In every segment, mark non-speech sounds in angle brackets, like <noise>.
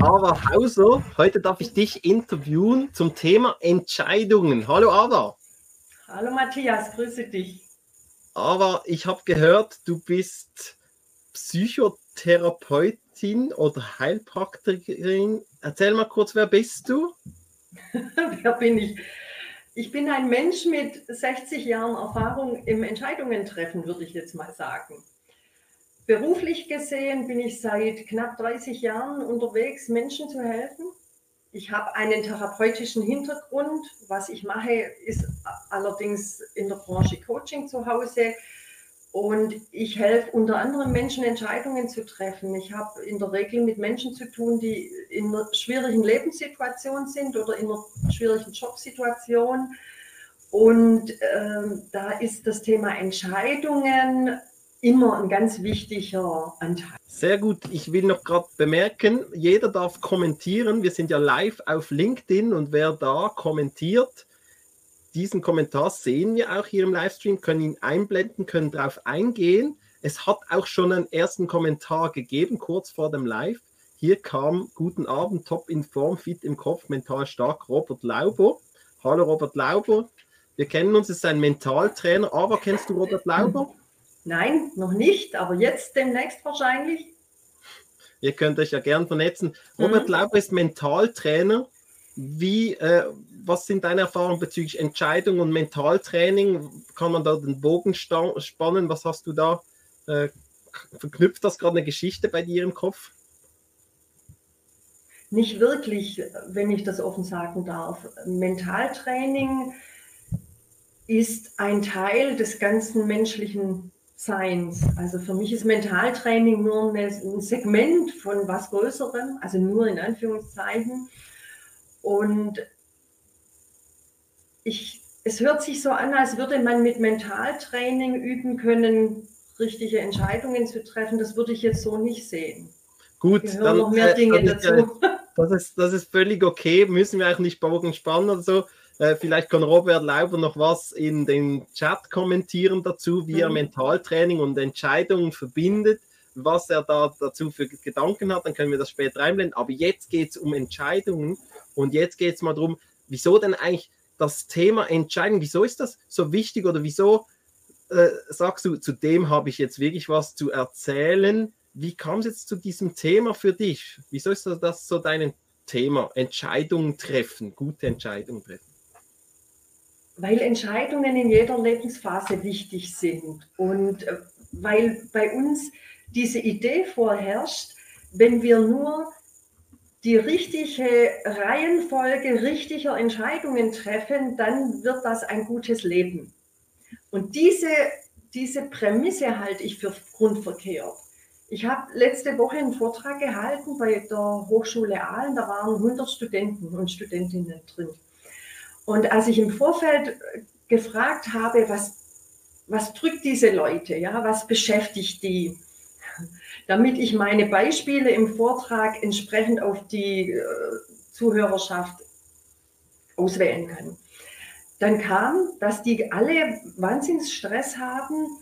Ava Hauser. Heute darf ich dich interviewen zum Thema Entscheidungen. Hallo Ava. Hallo Matthias, grüße dich. Ava, ich habe gehört, du bist Psychotherapeutin oder Heilpraktikerin. Erzähl mal kurz, wer bist du? <laughs> wer bin ich? Ich bin ein Mensch mit 60 Jahren Erfahrung im Entscheidungen treffen, würde ich jetzt mal sagen. Beruflich gesehen bin ich seit knapp 30 Jahren unterwegs, Menschen zu helfen. Ich habe einen therapeutischen Hintergrund. Was ich mache, ist allerdings in der Branche Coaching zu Hause. Und ich helfe unter anderem Menschen, Entscheidungen zu treffen. Ich habe in der Regel mit Menschen zu tun, die in einer schwierigen Lebenssituation sind oder in einer schwierigen Jobsituation. Und äh, da ist das Thema Entscheidungen immer ein ganz wichtiger Anteil. Sehr gut. Ich will noch gerade bemerken, jeder darf kommentieren. Wir sind ja live auf LinkedIn und wer da kommentiert, diesen Kommentar sehen wir auch hier im Livestream, können ihn einblenden, können darauf eingehen. Es hat auch schon einen ersten Kommentar gegeben, kurz vor dem Live. Hier kam Guten Abend, top in Form, fit im Kopf, mental stark, Robert Lauber. Hallo Robert Lauber. Wir kennen uns, ist ein Mentaltrainer. Aber kennst du Robert Lauber? Nein, noch nicht, aber jetzt demnächst wahrscheinlich. Ihr könnt euch ja gern vernetzen. Robert mhm. Lauber ist Mentaltrainer. Wie, äh, was sind deine Erfahrungen bezüglich Entscheidung und Mentaltraining? Kann man da den Bogen spannen? Was hast du da? Äh, verknüpft das gerade eine Geschichte bei dir im Kopf? Nicht wirklich, wenn ich das offen sagen darf. Mentaltraining ist ein Teil des ganzen menschlichen Seins. Also für mich ist Mentaltraining nur ein Segment von was Größerem, also nur in Anführungszeichen. Und ich, es hört sich so an, als würde man mit Mentaltraining üben können, richtige Entscheidungen zu treffen. Das würde ich jetzt so nicht sehen. Gut, dann noch mehr äh, Dinge äh, dazu. Das ist, das ist völlig okay, müssen wir auch nicht Bogen spannen oder so. Äh, vielleicht kann Robert Lauber noch was in den Chat kommentieren dazu, wie mhm. er Mentaltraining und Entscheidungen verbindet, was er da dazu für Gedanken hat. Dann können wir das später einblenden. Aber jetzt geht es um Entscheidungen und jetzt geht es mal darum, wieso denn eigentlich das Thema Entscheidung, wieso ist das so wichtig oder wieso äh, sagst du, zu dem habe ich jetzt wirklich was zu erzählen? Wie kam es jetzt zu diesem Thema für dich? Wieso ist das so dein Thema? Entscheidungen treffen, gute Entscheidungen treffen weil Entscheidungen in jeder Lebensphase wichtig sind und äh, weil bei uns diese Idee vorherrscht, wenn wir nur die richtige Reihenfolge richtiger Entscheidungen treffen, dann wird das ein gutes Leben. Und diese, diese Prämisse halte ich für grundverkehrt. Ich habe letzte Woche einen Vortrag gehalten bei der Hochschule Aalen, da waren 100 Studenten und Studentinnen drin. Und als ich im Vorfeld äh, gefragt habe, was, was drückt diese Leute, ja, was beschäftigt die, <laughs> damit ich meine Beispiele im Vortrag entsprechend auf die äh, Zuhörerschaft auswählen kann. Dann kam, dass die alle Wahnsinnsstress haben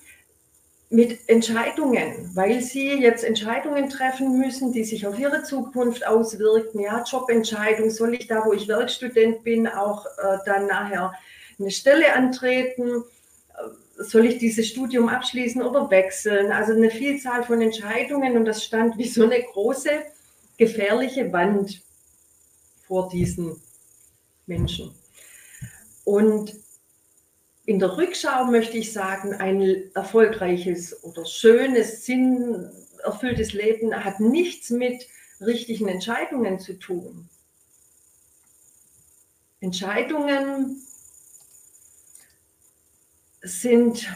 mit Entscheidungen, weil sie jetzt Entscheidungen treffen müssen, die sich auf ihre Zukunft auswirken. Ja, Jobentscheidung, soll ich da, wo ich Werkstudent bin, auch äh, dann nachher eine Stelle antreten? Äh, soll ich dieses Studium abschließen oder wechseln? Also eine Vielzahl von Entscheidungen und das stand wie so eine große, gefährliche Wand vor diesen Menschen. Und in der Rückschau möchte ich sagen, ein erfolgreiches oder schönes, sinnerfülltes Leben hat nichts mit richtigen Entscheidungen zu tun. Entscheidungen sind,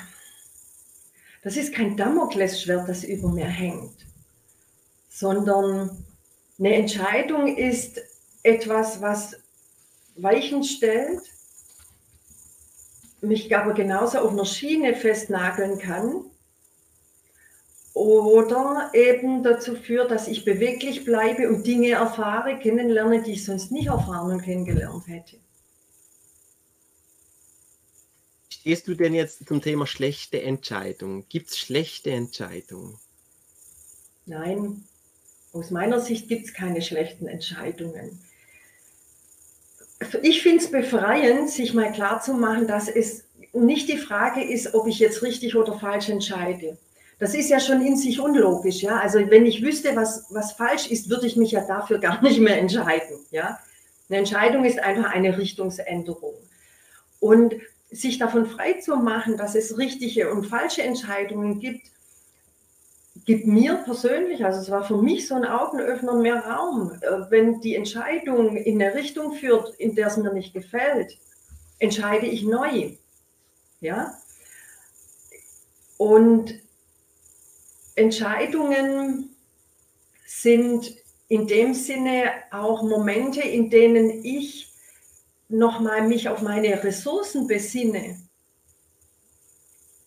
das ist kein Damoklesschwert, das über mir hängt, sondern eine Entscheidung ist etwas, was Weichen stellt, mich aber genauso auf einer Schiene festnageln kann oder eben dazu führt, dass ich beweglich bleibe und Dinge erfahre, kennenlerne, die ich sonst nicht erfahren und kennengelernt hätte. Stehst du denn jetzt zum Thema schlechte Entscheidungen? Gibt es schlechte Entscheidungen? Nein, Aus meiner Sicht gibt es keine schlechten Entscheidungen. Ich finde es befreiend, sich mal klarzumachen, dass es nicht die Frage ist, ob ich jetzt richtig oder falsch entscheide. Das ist ja schon in sich unlogisch, ja. Also wenn ich wüsste, was, was falsch ist, würde ich mich ja dafür gar nicht mehr entscheiden, ja. Eine Entscheidung ist einfach eine Richtungsänderung. Und sich davon frei zu machen, dass es richtige und falsche Entscheidungen gibt, gibt mir persönlich, also es war für mich so ein Augenöffner, mehr Raum. Äh, wenn die Entscheidung in eine Richtung führt, in der es mir nicht gefällt, entscheide ich neu. Ja? Und Entscheidungen sind in dem Sinne auch Momente, in denen ich nochmal mich auf meine Ressourcen besinne.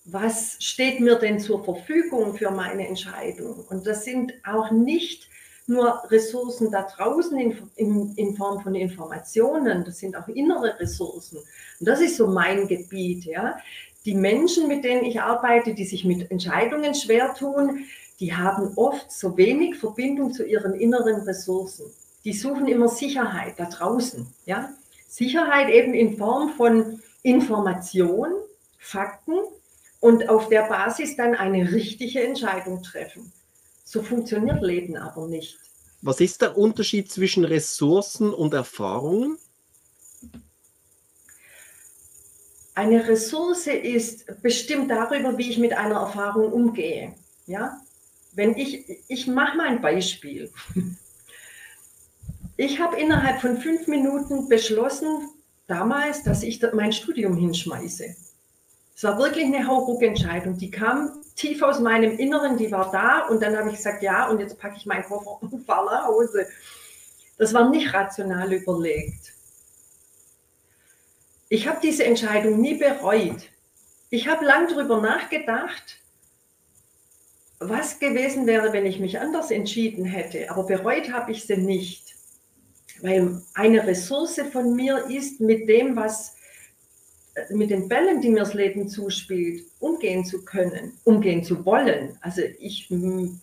Was steht mir denn zur Verfügung für meine Entscheidung? Und das sind auch nicht nur Ressourcen da draußen in, in, in, Form von Informationen, das sind auch innere Ressourcen. Und das ist so mein Gebiet. Ja. Die Menschen, mit denen ich arbeite, die sich mit Entscheidungen schwer tun, die haben oft so wenig Verbindung zu ihren inneren Ressourcen. Die suchen immer Sicherheit da draußen. Ja? Sicherheit eben in Form von Information, Fakten und auf der Basis dann eine richtige Entscheidung treffen. So funktioniert Leben aber nicht. Was ist der Unterschied zwischen Ressourcen und Erfahrungen? Eine Ressource ist bestimmt darüber, wie ich mit einer Erfahrung umgehe. Ja? wenn ich, ich mache mal ein Beispiel. <laughs> Ich habe innerhalb von fünf Minuten beschlossen, damals, dass ich mein Studium hinschmeiße. Es war wirklich eine Hauruck-Entscheidung. Die kam tief aus meinem Inneren, die war da und dann habe ich gesagt, ja, und jetzt packe ich meinen Koffer <laughs> und fahre nach Hause. Das war nicht rational überlegt. Ich habe diese Entscheidung nie bereut. Ich habe lang darüber nachgedacht, was gewesen wäre, wenn ich mich anders entschieden hätte. Aber bereut habe ich sie nicht. Weil eine Ressource von mir ist, mit dem, was, mit den Bällen, die mir das Leben zuspielt, umgehen zu können, umgehen zu wollen. Also ich hm,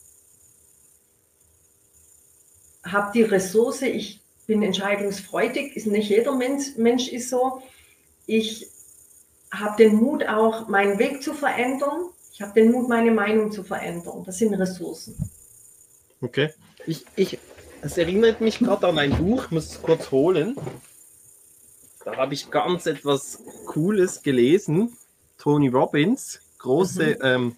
habe die Ressource, ich bin entscheidungsfreudig, ist nicht jeder Mensch, Mensch ist so. Ich habe den Mut auch, meinen Weg zu verändern ich habe den Mut, meine Meinung zu verändern. Das sind Ressourcen. Okay. Ich, ich, es erinnert mich gerade an ein Buch, ich muss es kurz holen. Da habe ich ganz etwas Cooles gelesen. Tony Robbins, große, mhm. ähm,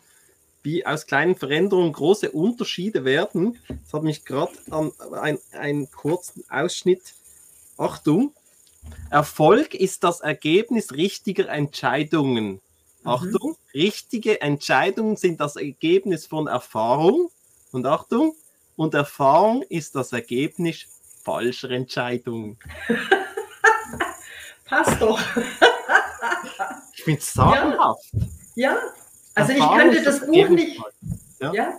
wie aus kleinen Veränderungen große Unterschiede werden. Das hat mich gerade an ein, einen kurzen Ausschnitt. Achtung, Erfolg ist das Ergebnis richtiger Entscheidungen. Mhm. Achtung, richtige Entscheidungen sind das Ergebnis von Erfahrung. Und Achtung, und Erfahrung ist das Ergebnis falscher Entscheidungen. <laughs> Passt doch. ich es sagenhaft. Ja, ja. also ich könnte das, das Buch nicht. Ja. ja.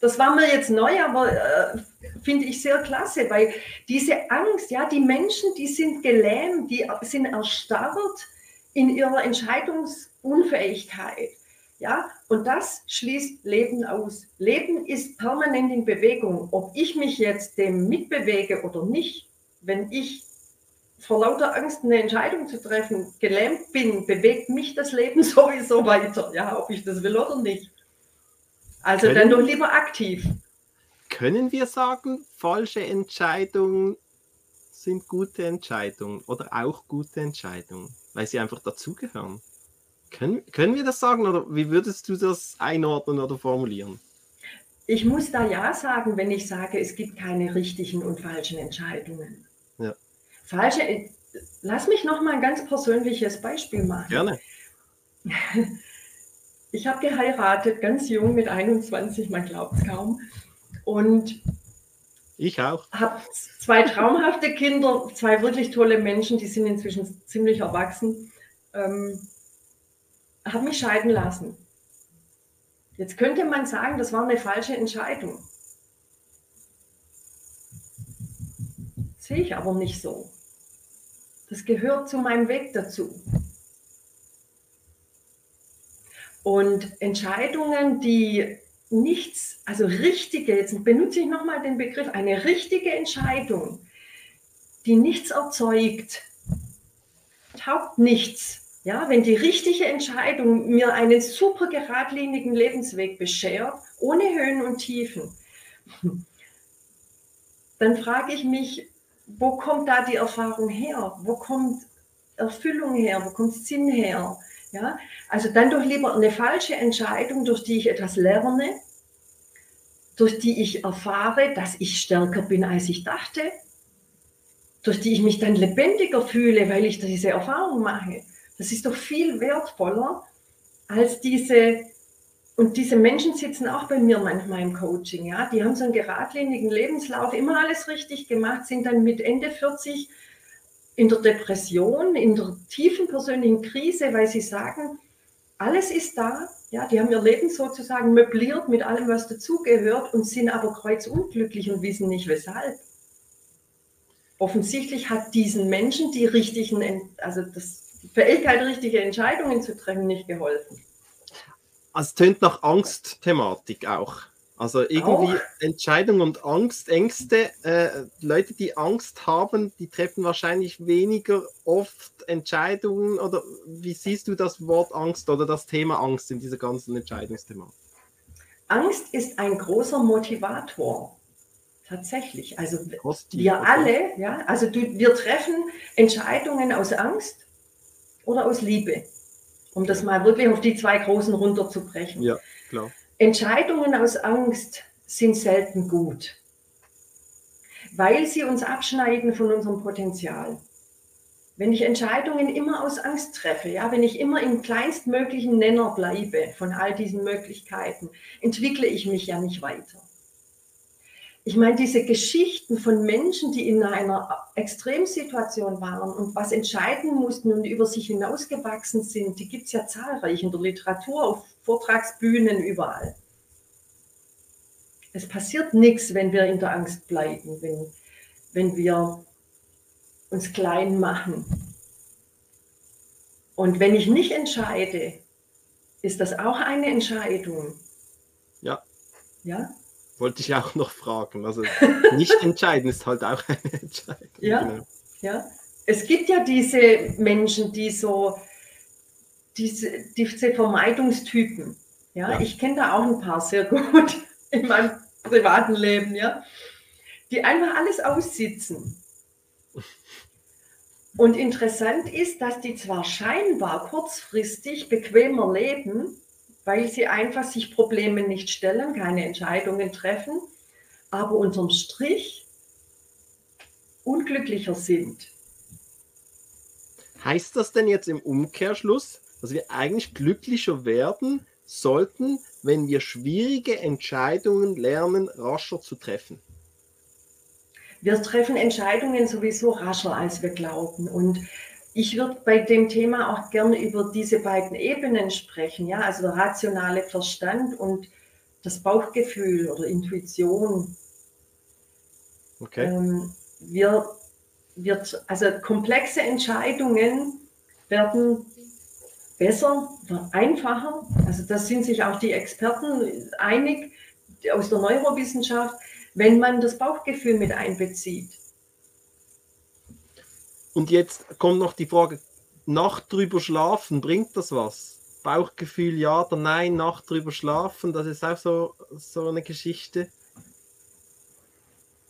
Das war mir jetzt neu, aber äh, finde ich sehr klasse, weil diese Angst, ja, die Menschen, die sind gelähmt, die sind erstarrt in ihrer Entscheidungsunfähigkeit. Ja, und das schließt Leben aus. Leben ist permanent in Bewegung. Ob ich mich jetzt dem mitbewege oder nicht, wenn ich vor lauter Angst eine Entscheidung zu treffen gelähmt bin, bewegt mich das Leben <laughs> sowieso weiter, ja, ob ich das will oder nicht. Also können, dann doch lieber aktiv. Können wir sagen, falsche Entscheidungen sind gute Entscheidungen oder auch gute Entscheidungen? weil sie einfach dazugehören. Können, können wir das sagen oder wie würdest du das einordnen oder formulieren? Ich muss da ja sagen, wenn ich sage, es gibt keine richtigen und falschen Entscheidungen. Falsche, lass mich noch mal ein ganz persönliches Beispiel machen. Gerne. <laughs> Ich habe geheiratet, ganz jung mit 21, man glaubt es kaum. Und ich auch. Habe zwei traumhafte Kinder, zwei wirklich tolle Menschen, die sind inzwischen ziemlich erwachsen. Ähm, habe mich scheiden lassen. Jetzt könnte man sagen, das war eine falsche Entscheidung. Sehe ich aber nicht so. Das gehört zu meinem Weg dazu. Und Entscheidungen, die nichts, also richtige, jetzt benutze ich nochmal den Begriff, eine richtige Entscheidung, die nichts erzeugt, taugt nichts. Ja, wenn die richtige Entscheidung mir einen super geradlinigen Lebensweg beschert, ohne Höhen und Tiefen, <laughs> dann frage ich mich, wo kommt da die Erfahrung her? Wo kommt Erfüllung her? Wo kommt Sinn her? Ja, also dann doch lieber eine falsche Entscheidung, durch die ich etwas lerne, durch die ich erfahre, dass ich stärker bin, als ich dachte, durch die ich mich dann lebendiger fühle, weil ich diese Erfahrung mache. Das ist doch viel wertvoller als diese, und diese Menschen sitzen auch bei mir manchmal im Coaching, ja, die haben so einen geradlinigen Lebenslauf, immer alles richtig gemacht, sind dann mit Ende 40 in der Depression, in der tiefen persönlichen Krise, weil sie sagen, alles ist da, ja, die haben ihr Leben sozusagen möbliert mit allem, was dazugehört und sind aber kreuzunglücklich und wissen nicht weshalb. Offensichtlich hat diesen Menschen die richtigen, also das, die Fähigkeit, richtige Entscheidungen zu treffen, nicht geholfen. Also es tönt nach Angstthematik auch. Also irgendwie auch? Entscheidung und Angst, Ängste. Äh, Leute, die Angst haben, die treffen wahrscheinlich weniger oft Entscheidungen. Oder wie siehst du das Wort Angst oder das Thema Angst in dieser ganzen Entscheidungsthematik? Angst ist ein großer Motivator. Tatsächlich. Also Kostiv, wir okay. alle, ja, also du, wir treffen Entscheidungen aus Angst oder aus Liebe. Um das mal wirklich auf die zwei großen runterzubrechen. Ja, klar. Entscheidungen aus Angst sind selten gut, weil sie uns abschneiden von unserem Potenzial. Wenn ich Entscheidungen immer aus Angst treffe, ja, wenn ich immer im kleinstmöglichen Nenner bleibe von all diesen Möglichkeiten, entwickle ich mich ja nicht weiter ich meine, diese Geschichten von Menschen, die in einer Extremsituation waren und was entscheiden mussten und über sich hinausgewachsen sind, die gibt es ja zahlreich in der Literatur, auf Vortragsbühnen, überall. Es passiert nichts, wenn wir in der Angst bleiben, wenn, wenn wir uns klein machen. Und wenn ich nicht entscheide, ist das auch eine Entscheidung. Ja. Ja? Wollte ich auch noch fragen. Also nicht entscheiden ist halt auch eine Entscheidung. Ja, genau. ja. Es gibt ja diese Menschen, die so, diese, diese Vermeidungstypen. Ja, ja. ich kenne da auch ein paar sehr gut <laughs> in meinem privaten Leben, ja, die einfach alles aussitzen. Und interessant ist, dass die zwar scheinbar kurzfristig bequemer leben, weil sie einfach sich Probleme nicht stellen, keine Entscheidungen treffen, aber unterm Strich unglücklicher sind. Heißt das denn jetzt im Umkehrschluss, dass wir eigentlich glücklicher werden sollten, wenn wir schwierige Entscheidungen lernen, rascher zu treffen? Wir treffen Entscheidungen sowieso rascher, als wir glauben. Und ich würde bei dem Thema auch gerne über diese beiden Ebenen sprechen, ja, also der rationale Verstand und das Bauchgefühl oder Intuition. Okay. Ähm, wir, wird, also komplexe Entscheidungen werden besser einfacher. Also da sind sich auch die Experten einig aus der Neurowissenschaft, wenn man das Bauchgefühl mit einbezieht. Und jetzt kommt noch die Frage, Nacht drüber schlafen, bringt das was? Bauchgefühl ja oder nein, Nacht drüber schlafen, das ist auch so, so eine Geschichte.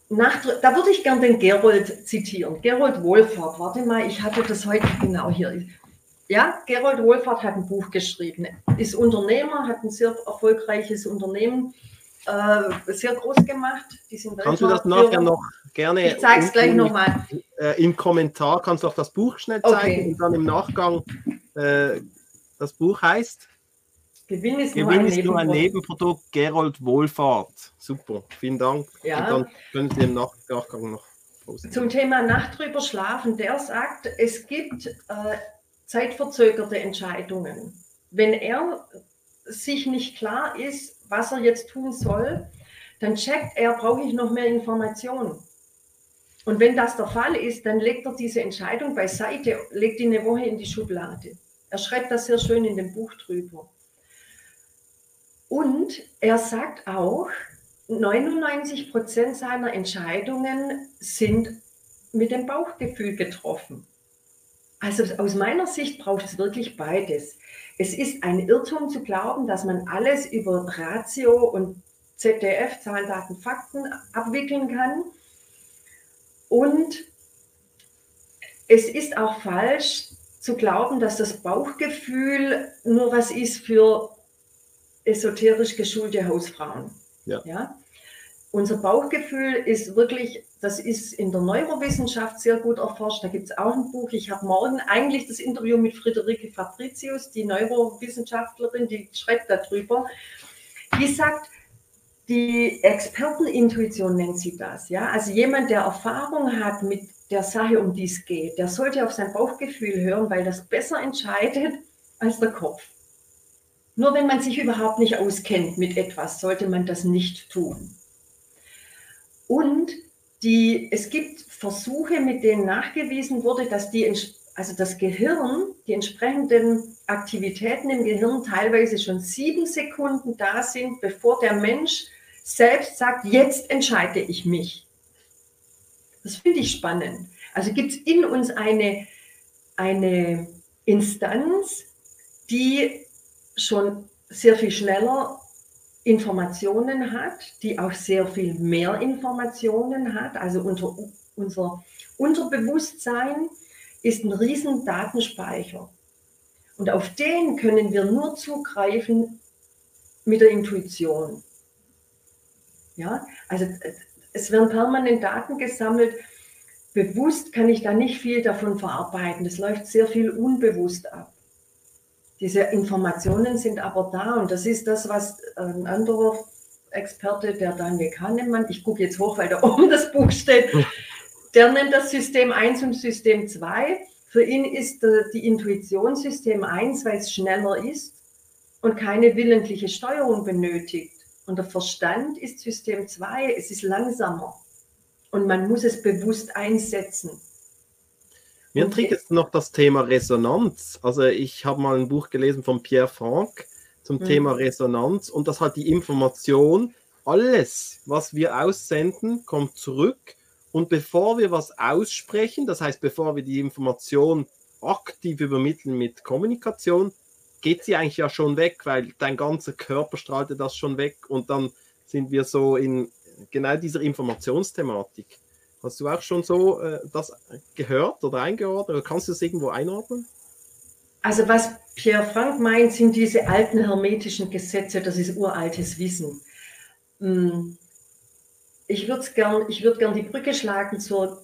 Nacht, da würde ich gerne den Gerold zitieren. Gerold Wohlfahrt, warte mal, ich hatte das heute genau hier. Ja, Gerold Wohlfahrt hat ein Buch geschrieben, ist Unternehmer, hat ein sehr erfolgreiches Unternehmen äh, sehr groß gemacht. Kannst du das nachher noch gerne. Ich zeige es gleich nochmal. Äh, Im Kommentar kannst du auch das Buch schnell zeigen okay. und dann im Nachgang äh, das Buch heißt. Gewinn ist, Gewinn nur, ein ist nur, ein Nebenprodukt. Gerold Wohlfahrt. Super, vielen Dank. Ja. Und dann können Sie im Nachgang noch posten. Zum Thema Nacht drüber schlafen. Der sagt, es gibt äh, zeitverzögerte Entscheidungen. Wenn er sich nicht klar ist, was er jetzt tun soll, dann checkt er, brauche ich noch mehr Informationen. Und wenn das der Fall ist, dann legt er diese Entscheidung beiseite, legt die eine Woche in die Schublade. Er schreibt das sehr schön in dem Buch drüber. Und er sagt auch, 99 Prozent seiner Entscheidungen sind mit dem Bauchgefühl getroffen. Also aus meiner Sicht braucht es wirklich beides. Es ist ein Irrtum zu glauben, dass man alles über Ratio und ZDF, Zahlen, Daten, Fakten abwickeln kann. Und es ist auch falsch zu glauben, dass das Bauchgefühl nur was ist für esoterisch geschulte Hausfrauen. Ja. ja? Unser Bauchgefühl ist wirklich, das ist in der Neurowissenschaft sehr gut erforscht. Da gibt es auch ein Buch. Ich habe morgen eigentlich das Interview mit Friederike Fabricius, die Neurowissenschaftlerin, die schreibt darüber. Die sagt, die Expertenintuition nennt sie das. Ja? Also jemand, der Erfahrung hat mit der Sache, um die es geht, der sollte auf sein Bauchgefühl hören, weil das besser entscheidet als der Kopf. Nur wenn man sich überhaupt nicht auskennt mit etwas, sollte man das nicht tun. Und die, es gibt Versuche, mit denen nachgewiesen wurde, dass die, also das Gehirn, die entsprechenden Aktivitäten im Gehirn teilweise schon sieben Sekunden da sind, bevor der Mensch selbst sagt, jetzt entscheide ich mich. Das finde ich spannend. Also gibt es in uns eine, eine Instanz, die schon sehr viel schneller Informationen hat, die auch sehr viel mehr Informationen hat. Also unter, unser Unterbewusstsein ist ein riesen Datenspeicher. Und auf den können wir nur zugreifen mit der Intuition. Ja, also es werden permanent Daten gesammelt. Bewusst kann ich da nicht viel davon verarbeiten. Das läuft sehr viel unbewusst ab. Diese Informationen sind aber da und das ist das, was ein anderer Experte, der Daniel Kahnemann, ich gucke jetzt hoch, weil da <laughs> oben das Buch steht, der nennt das System 1 und System 2. Für ihn ist die Intuition System 1, weil es schneller ist und keine willentliche Steuerung benötigt. Und der Verstand ist System 2, es ist langsamer. Und man muss es bewusst einsetzen. Mir okay. jetzt noch das Thema Resonanz. Also ich habe mal ein Buch gelesen von Pierre Franck zum mhm. Thema Resonanz und das hat die Information, alles, was wir aussenden, kommt zurück. Und bevor wir was aussprechen, das heißt, bevor wir die Information aktiv übermitteln mit Kommunikation, geht sie eigentlich ja schon weg, weil dein ganzer Körper strahlte das schon weg und dann sind wir so in genau dieser Informationsthematik. Hast du auch schon so äh, das gehört oder eingeordnet oder kannst du es irgendwo einordnen? Also was Pierre Frank meint, sind diese alten hermetischen Gesetze, das ist uraltes Wissen. Hm. Ich würde gern, ich würde gern die Brücke schlagen zur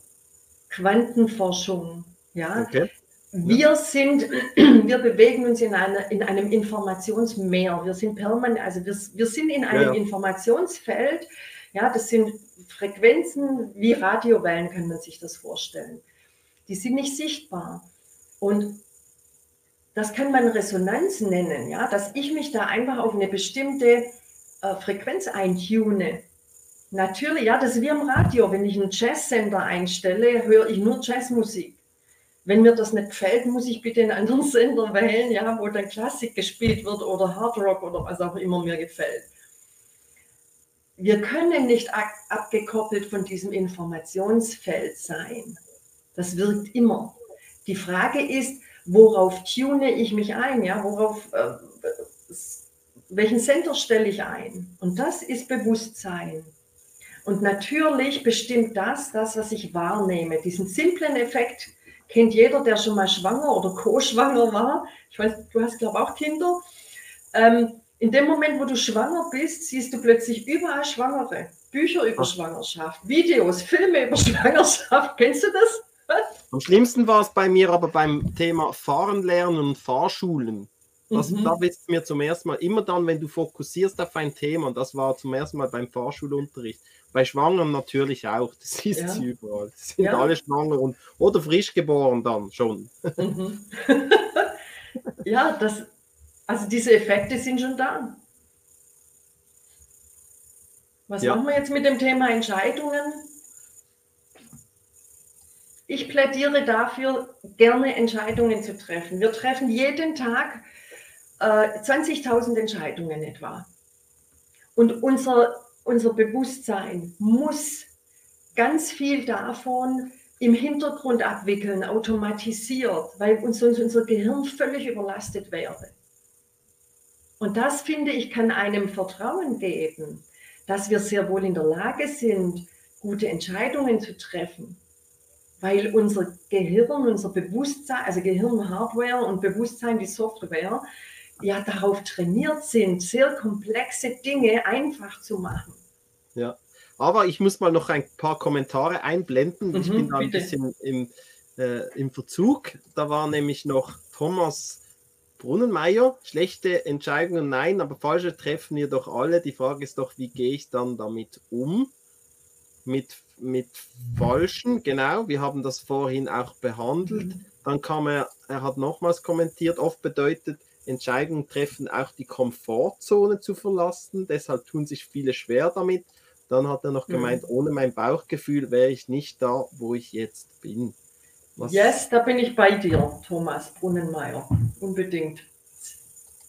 Quantenforschung. Ja, okay. Wir sind, <clears throat> wir bewegen uns in, einer, in einem Informationsmeer. Wir sind permanent, also wir, wir sind in einem ja. Informationsfeld. Ja, das sind Frequenzen wie Radiowellen, kann man sich das vorstellen. Die sind nicht sichtbar. Und das kann man Resonanz nennen, ja, dass ich mich da einfach auf eine bestimmte äh, Frequenz eintune. Natürlich, ja, das ist wie am Radio. Wenn ich einen Jazzsender einstelle, höre ich nur Jazzmusik. Wenn mir das nicht gefällt, muss ich bitte einen anderen <laughs> Sender wählen, ja, wo dann Klassik gespielt wird oder Hardrock oder was auch immer mir gefällt. Wir können nicht abgekoppelt von diesem Informationsfeld sein. Das wirkt immer. Die Frage ist, worauf tune ich mich ein? Ja, worauf, äh, welchen Sender stelle ich ein? Und das ist Bewusstsein. Und natürlich bestimmt das, das, was ich wahrnehme. Diesen simplen Effekt kennt jeder, der schon mal schwanger oder co-schwanger war. Ich weiß, du hast, glaube ich, auch Kinder. Ähm, in dem Moment, wo du schwanger bist, siehst du plötzlich überall Schwangere. Bücher über Schwangerschaft, Videos, Filme über <laughs> Schwangerschaft. Kennst du das? Am schlimmsten war es bei mir aber beim Thema Fahren lernen und Fahrschulen. Das, mhm. Da wird es mir zum ersten Mal, immer dann, wenn du fokussierst auf ein Thema, und das war zum ersten Mal beim Fahrschulunterricht, bei Schwangeren natürlich auch, das ist ja. überall. Die sind ja. alle schwanger und, oder frisch geboren dann schon. Mhm. <laughs> ja, das, also diese Effekte sind schon da. Was ja. machen wir jetzt mit dem Thema Entscheidungen? Ich plädiere dafür, gerne Entscheidungen zu treffen. Wir treffen jeden Tag äh, 20.000 Entscheidungen etwa. Und unser, unser Bewusstsein muss ganz viel davon im Hintergrund abwickeln, automatisiert, weil uns sonst unser Gehirn völlig überlastet wäre. Und das, finde ich, kann einem Vertrauen geben, dass wir sehr wohl in der Lage sind, gute Entscheidungen zu treffen, weil unser Gehirn, unser Bewusstsein, also Gehirn-Hardware und Bewusstsein, die Software, ja darauf trainiert sind, sehr komplexe Dinge einfach zu machen. Ja, aber ich muss mal noch ein paar Kommentare einblenden. Mhm, ich bin da ein bitte. bisschen im, äh, im Verzug. Da war nämlich noch Thomas Brunnenmeier, schlechte Entscheidungen nein, aber falsche treffen wir doch alle. Die Frage ist doch, wie gehe ich dann damit um? Mit, mit falschen, genau, wir haben das vorhin auch behandelt. Mhm. Dann kam er, er hat nochmals kommentiert, oft bedeutet Entscheidungen treffen, auch die Komfortzone zu verlassen. Deshalb tun sich viele schwer damit. Dann hat er noch mhm. gemeint, mhm. ohne mein Bauchgefühl wäre ich nicht da, wo ich jetzt bin. Was yes, da bin ich bei dir, Thomas Brunnenmeier. Unbedingt.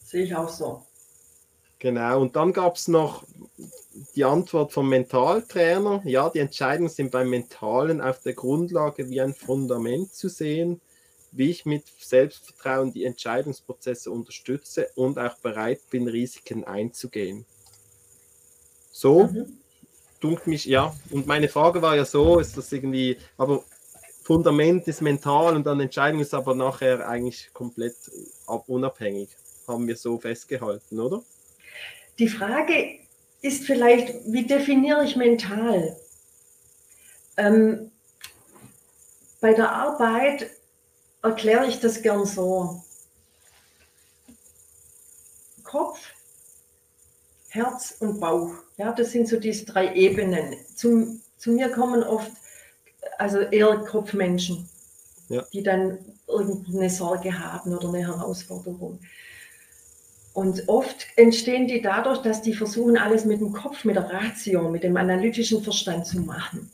Sehe ich auch so. Genau, und dann gab es noch die Antwort vom Mentaltrainer. Ja, die Entscheidungen sind beim Mentalen auf der Grundlage wie ein Fundament zu sehen, wie ich mit Selbstvertrauen die Entscheidungsprozesse unterstütze und auch bereit bin, Risiken einzugehen. So, mhm. dunkelt mich, ja. Und meine Frage war ja so, ist das irgendwie, aber Fundament ist mental und dann Entscheidung ist aber nachher eigentlich komplett unabhängig. Haben wir so festgehalten, oder? Die Frage ist vielleicht, wie definiere ich mental? Ähm, bei der Arbeit erkläre ich das gern so. Kopf, Herz und Bauch. Ja, das sind so diese drei Ebenen. Zum, zu mir kommen oft also eher Kopfmenschen, ja. die dann irgendeine Sorge haben oder eine Herausforderung. Und oft entstehen die dadurch, dass die versuchen, alles mit dem Kopf, mit der Ratio, mit dem analytischen Verstand zu machen.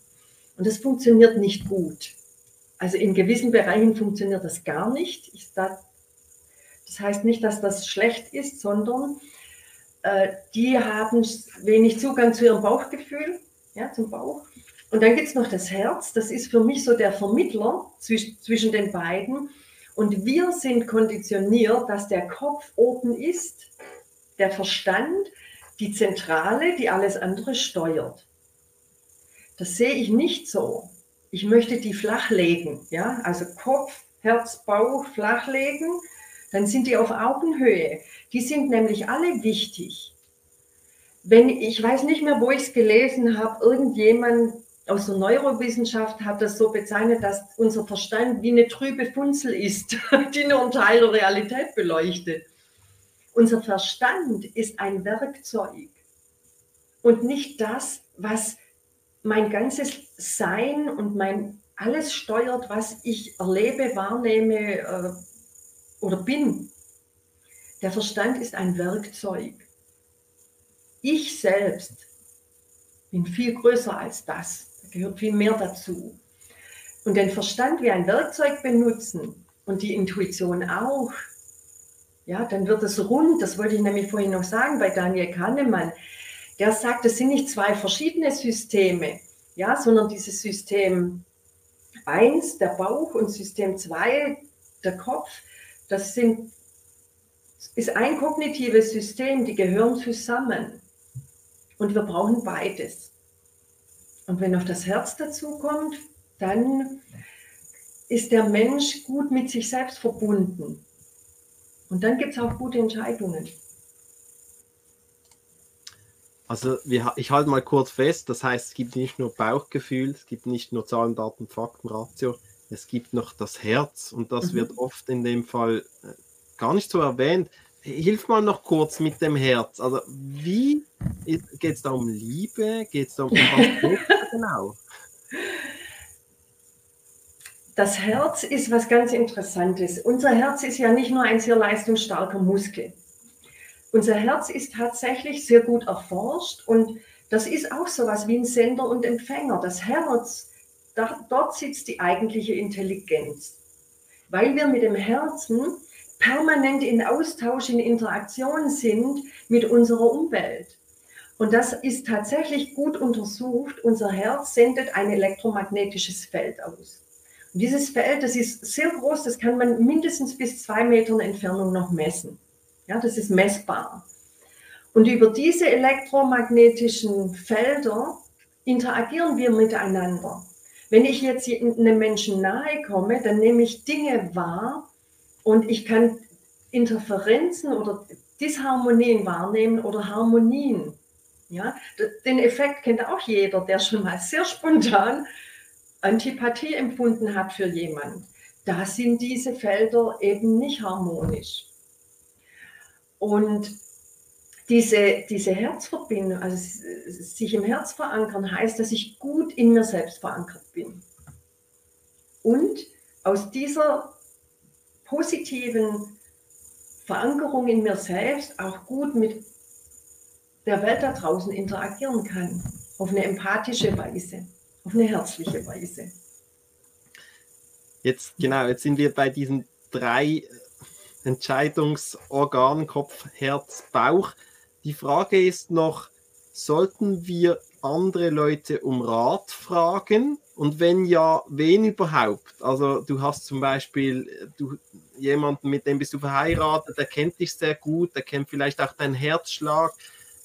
Und das funktioniert nicht gut. Also in gewissen Bereichen funktioniert das gar nicht. Das heißt nicht, dass das schlecht ist, sondern äh, die haben wenig Zugang zu ihrem Bauchgefühl, ja, zum Bauch. Und dann gibt es noch das Herz, das ist für mich so der Vermittler zwischen, zwischen den beiden. Und wir sind konditioniert, dass der Kopf oben ist, der Verstand, die Zentrale, die alles andere steuert. Das sehe ich nicht so. Ich möchte die flachlegen, ja, also Kopf, Herz, Bauch flachlegen, dann sind die auf Augenhöhe. Die sind nämlich alle wichtig. Wenn ich weiß nicht mehr, wo ich es gelesen habe, irgendjemand aus der Neurowissenschaft hat das so bezeichnet, dass unser Verstand wie eine trübe Funzel ist, <laughs> die nur einen Teil der Realität beleuchtet. Unser Verstand ist ein Werkzeug und nicht das, was mein ganzes Sein und mein alles steuert, was ich erlebe, wahrnehme äh, oder bin. Der Verstand ist ein Werkzeug. Ich selbst bin viel größer als das gehört viel mehr dazu. Und den Verstand wie ein Werkzeug benutzen und die Intuition auch, ja, dann wird es rund. Das wollte ich nämlich vorhin noch sagen bei Daniel Kahnemann. Der sagt, es sind nicht zwei verschiedene Systeme, ja, sondern dieses System 1, der Bauch, und System 2, der Kopf, das sind, ist ein kognitives System, die gehören zusammen. Und wir brauchen beides. Und wenn noch das Herz dazu kommt, dann ist der Mensch gut mit sich selbst verbunden. Und dann gibt es auch gute Entscheidungen. Also wir, ich halte mal kurz fest, das heißt, es gibt nicht nur Bauchgefühl, es gibt nicht nur Zahlen, Daten, Fakten, Ratio, es gibt noch das Herz und das mhm. wird oft in dem Fall äh, gar nicht so erwähnt. Hilf mal noch kurz mit dem Herz. Also wie geht es da um Liebe? Geht es da um <laughs> was genau? Das Herz ist was ganz Interessantes. Unser Herz ist ja nicht nur ein sehr leistungsstarker Muskel. Unser Herz ist tatsächlich sehr gut erforscht und das ist auch so was wie ein Sender und Empfänger. Das Herz, da, dort sitzt die eigentliche Intelligenz. Weil wir mit dem Herzen permanent in Austausch, in Interaktion sind mit unserer Umwelt. Und das ist tatsächlich gut untersucht. Unser Herz sendet ein elektromagnetisches Feld aus. Und dieses Feld, das ist sehr groß, das kann man mindestens bis zwei Metern Entfernung noch messen. Ja, das ist messbar. Und über diese elektromagnetischen Felder interagieren wir miteinander. Wenn ich jetzt einem Menschen nahe komme, dann nehme ich Dinge wahr und ich kann Interferenzen oder Disharmonien wahrnehmen oder Harmonien. Ja, den Effekt kennt auch jeder, der schon mal sehr spontan Antipathie empfunden hat für jemanden. Da sind diese Felder eben nicht harmonisch. Und diese, diese Herzverbindung, also sich im Herz verankern, heißt, dass ich gut in mir selbst verankert bin. Und aus dieser positiven Verankerung in mir selbst auch gut mit der Welt da draußen interagieren kann. Auf eine empathische Weise, auf eine herzliche Weise. Jetzt, genau, jetzt sind wir bei diesen drei Entscheidungsorganen, Kopf, Herz, Bauch. Die Frage ist noch, sollten wir andere Leute um Rat fragen? Und wenn ja, wen überhaupt? Also du hast zum Beispiel du, jemanden, mit dem bist du verheiratet, der kennt dich sehr gut, der kennt vielleicht auch deinen Herzschlag.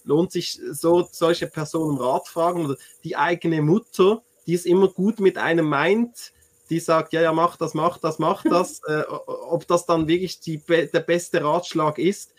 Lohnt sich so solche Personen um Rat fragen? Oder die eigene Mutter, die es immer gut mit einem meint, die sagt, ja, ja, mach das, mach das, mach <laughs> das. äh, ob das dann wirklich die, der beste Ratschlag ist,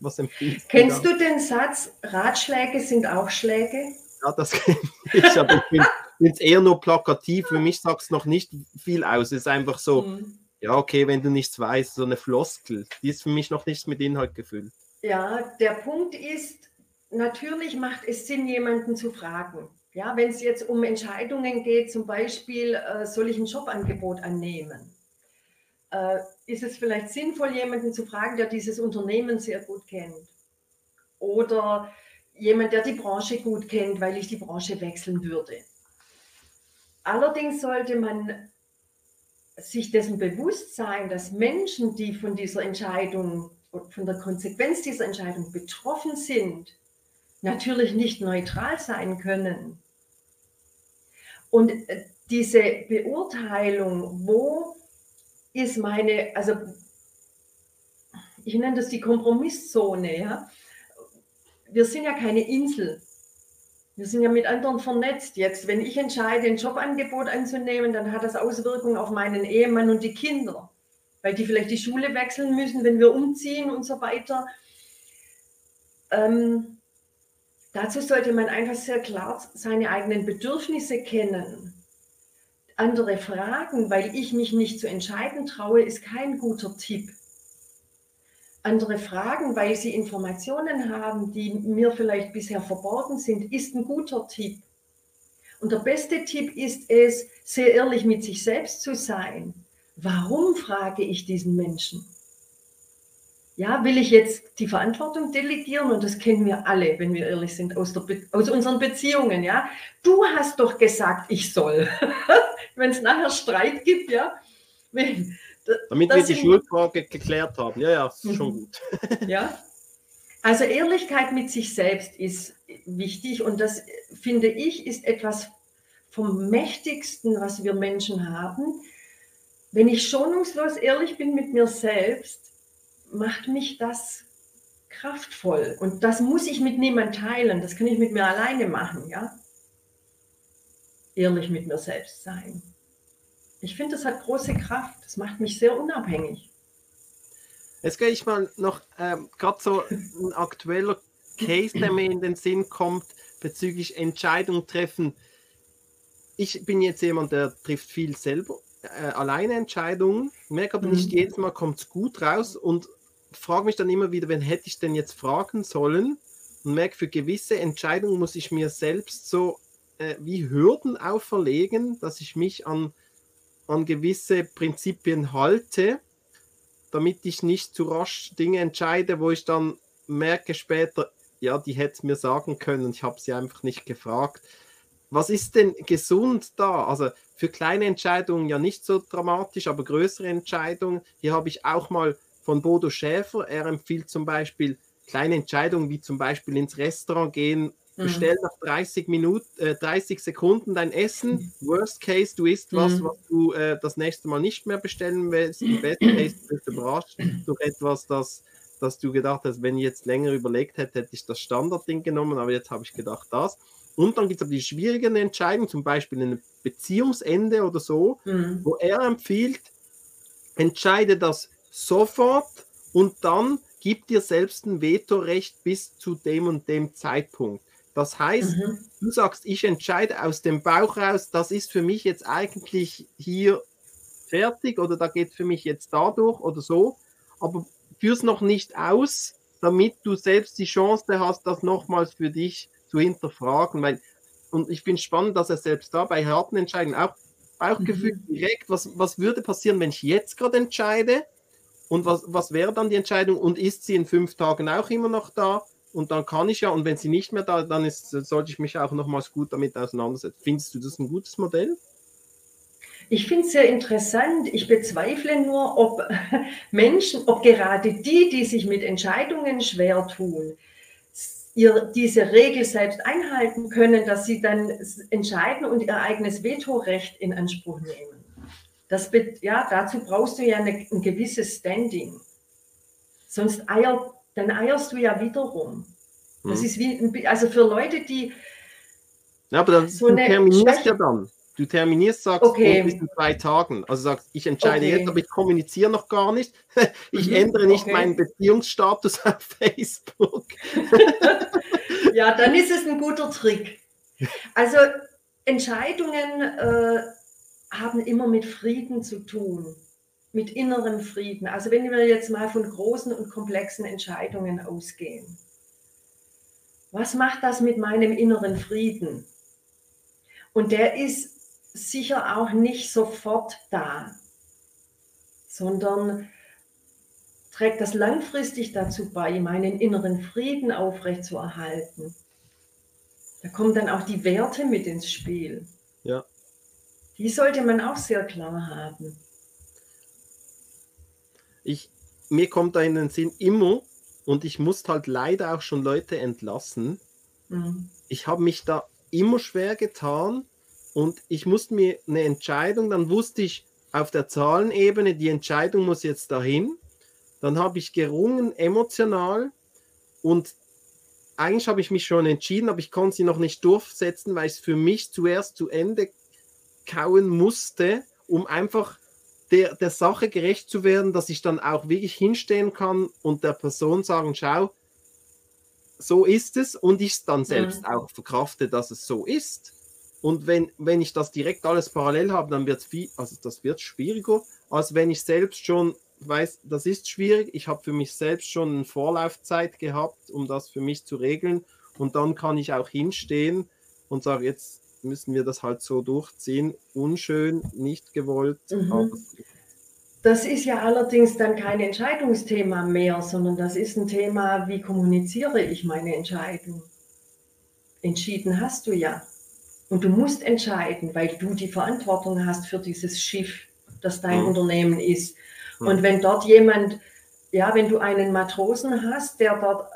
was empfiehlst Kennst du, du den Satz, Ratschläge sind auch Schläge? Ja, das <laughs> kenne ich, aber ich finde es eher nur plakativ. Für mich sagt es noch nicht viel aus. Es ist einfach so, mhm. ja, okay, wenn du nichts weißt, so eine Floskel. Die ist für mich noch nicht mit Inhalt gefüllt. Ja, der Punkt ist, natürlich macht es Sinn, jemanden zu fragen. Ja, wenn es jetzt um Entscheidungen geht, zum Beispiel, äh, soll ich ein Jobangebot annehmen? Äh, ist es vielleicht sinnvoll, jemanden zu fragen, der dieses Unternehmen sehr gut kennt? Oder jemand, der die Branche gut kennt, weil ich die Branche wechseln würde. Allerdings sollte man sich dessen bewusst sein, dass Menschen, die von dieser Entscheidung und von der Konsequenz dieser Entscheidung betroffen sind, natürlich nicht neutral sein können. Und äh, diese Beurteilung, wo ist meine, also ich nenne das die Kompromisszone. Ja? Wir sind ja keine Insel. Wir sind ja mit anderen vernetzt. Jetzt, wenn ich entscheide, ein Jobangebot anzunehmen, dann hat das Auswirkungen auf meinen Ehemann und die Kinder, weil die vielleicht die Schule wechseln müssen, wenn wir umziehen und so weiter. Ähm, dazu sollte man einfach sehr klar seine eigenen Bedürfnisse kennen andere fragen, weil ich mich nicht zu entscheiden traue, ist kein guter Tipp. Andere fragen, weil sie Informationen haben, die mir vielleicht bisher verborgen sind, ist ein guter Tipp. Und der beste Tipp ist es, sehr ehrlich mit sich selbst zu sein. Warum frage ich diesen Menschen? Ja, will ich jetzt die Verantwortung delegieren? Und das kennen wir alle, wenn wir ehrlich sind, aus, aus unseren Beziehungen. Ja, du hast doch gesagt, ich soll. <laughs> wenn es nachher Streit gibt, ja. Wenn, Damit wir die Schuldfrage geklärt haben. Ja, ja, ist schon mhm. gut. <laughs> ja. Also Ehrlichkeit mit sich selbst ist wichtig und das finde ich ist etwas vom mächtigsten, was wir Menschen haben. Wenn ich schonungslos ehrlich bin mit mir selbst, macht mich das kraftvoll und das muss ich mit niemand teilen. Das kann ich mit mir alleine machen, ja ehrlich mit mir selbst sein. Ich finde, das hat große Kraft. Das macht mich sehr unabhängig. Jetzt gehe ich mal noch ähm, gerade so ein aktueller Case, der mir in den Sinn kommt bezüglich Entscheidungen treffen. Ich bin jetzt jemand, der trifft viel selber, äh, alleine Entscheidungen, merke aber nicht mhm. jedes Mal kommt es gut raus und frage mich dann immer wieder, wen hätte ich denn jetzt fragen sollen und merke, für gewisse Entscheidungen muss ich mir selbst so äh, wie Hürden auferlegen, dass ich mich an, an gewisse Prinzipien halte, damit ich nicht zu rasch Dinge entscheide, wo ich dann merke später, ja, die hätte es mir sagen können, ich habe sie einfach nicht gefragt. Was ist denn gesund da? Also für kleine Entscheidungen ja nicht so dramatisch, aber größere Entscheidungen. Hier habe ich auch mal von Bodo Schäfer, er empfiehlt zum Beispiel kleine Entscheidungen wie zum Beispiel ins Restaurant gehen, mhm. bestell nach 30 Minuten, äh, 30 Sekunden dein Essen. Worst Case, du isst was, mhm. was du äh, das nächste Mal nicht mehr bestellen willst. Im Best Case, du bist überrascht durch etwas, das dass du gedacht hast, wenn ich jetzt länger überlegt hätte, hätte ich das Standardding genommen, aber jetzt habe ich gedacht, das. Und dann gibt es aber die schwierigen Entscheidungen, zum Beispiel ein Beziehungsende oder so, mhm. wo er empfiehlt, entscheide das sofort und dann gib dir selbst ein Vetorecht bis zu dem und dem Zeitpunkt. Das heißt, mhm. du sagst, ich entscheide aus dem Bauch raus, das ist für mich jetzt eigentlich hier fertig oder da geht für mich jetzt dadurch oder so, aber führ's noch nicht aus, damit du selbst die Chance hast, das nochmals für dich zu hinterfragen. Weil, und ich finde es spannend, dass er selbst da bei harten Entscheidungen auch Bauchgefühl mhm. direkt, was, was würde passieren, wenn ich jetzt gerade entscheide? Und was, was wäre dann die Entscheidung? Und ist sie in fünf Tagen auch immer noch da? Und dann kann ich ja, und wenn sie nicht mehr da, dann ist, sollte ich mich auch nochmals gut damit auseinandersetzen. Findest du das ein gutes Modell? Ich finde es sehr interessant. Ich bezweifle nur, ob <laughs> Menschen, ob gerade die, die sich mit Entscheidungen schwer tun, ihr, diese Regel selbst einhalten können, dass sie dann entscheiden und ihr eigenes Vetorecht in Anspruch nehmen. Das, ja, dazu brauchst du ja eine, ein gewisses Standing. Sonst eier, dann eierst du ja wiederum. Das hm. ist wie, also für Leute, die. Ja, aber dann so terminierst ja dann. Du terminierst, sagst, okay. oh, bis in zwei Tagen. Also sagst, ich entscheide okay. jetzt, aber ich kommuniziere noch gar nicht. <laughs> Ich mhm. ändere nicht okay. meinen Beziehungsstatus <laughs> auf Facebook. <laughs> ja, dann ist es ein guter Trick. Also Entscheidungen äh, haben immer mit Frieden zu tun, mit innerem Frieden. Also wenn wir jetzt mal von großen und komplexen Entscheidungen ausgehen, was macht das mit meinem inneren Frieden? Und der ist sicher auch nicht sofort da, sondern trägt das langfristig dazu bei, meinen inneren Frieden aufrechtzuerhalten. Da kommen dann auch die Werte mit ins Spiel. Die sollte man auch sehr klar haben. Ich, mir kommt da in den Sinn immer, und ich muss halt leider auch schon Leute entlassen. Mhm. Ich habe mich da immer schwer getan, und ich musste mir eine Entscheidung, dann wusste ich auf der Zahlenebene, die Entscheidung muss jetzt dahin. Dann habe ich gerungen emotional und eigentlich habe ich mich schon entschieden, aber ich konnte sie noch nicht durchsetzen, weil ich es für mich zuerst zu Ende kauen musste, um einfach der, der Sache gerecht zu werden, dass ich dann auch wirklich hinstehen kann und der Person sagen, schau, so ist es und ich es dann selbst ja. auch verkrafte, dass es so ist. Und wenn, wenn ich das direkt alles parallel habe, dann wird es viel, also das wird schwieriger, als wenn ich selbst schon weiß, das ist schwierig. Ich habe für mich selbst schon eine Vorlaufzeit gehabt, um das für mich zu regeln. Und dann kann ich auch hinstehen und sagen, jetzt müssen wir das halt so durchziehen. Unschön, nicht gewollt. Mhm. das ist ja allerdings dann kein Entscheidungsthema mehr, sondern das ist ein Thema, wie kommuniziere ich meine Entscheidung. Entschieden hast du ja. Und du musst entscheiden, weil du die Verantwortung hast für dieses Schiff, das dein mhm. Unternehmen ist. Mhm. Und wenn dort jemand, ja, wenn du einen Matrosen hast, der dort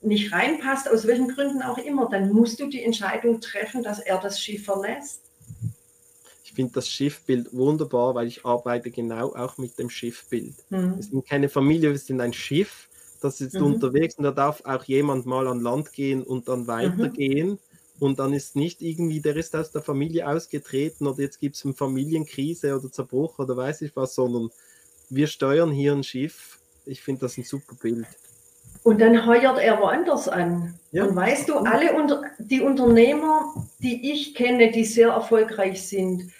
nicht reinpasst, aus welchen Gründen auch immer, dann musst du die Entscheidung treffen, dass er das Schiff verlässt. Ich finde das Schiffbild wunderbar, weil ich arbeite genau auch mit dem Schiffbild. Mhm. Wir sind keine Familie, wir sind ein Schiff, das ist mhm. unterwegs und da darf auch jemand mal an Land gehen und dann mhm. weitergehen und dann ist nicht irgendwie, der ist aus der Familie ausgetreten oder jetzt gibt es eine Familienkrise oder Zerbruch oder weiß ich was, sondern wir steuern hier ein Schiff. Ich finde das ein super Bild. Und dann heuert er woanders an. Ja. Und weißt du, alle unter, die Unternehmer, die ich kenne, die sehr erfolgreich sind,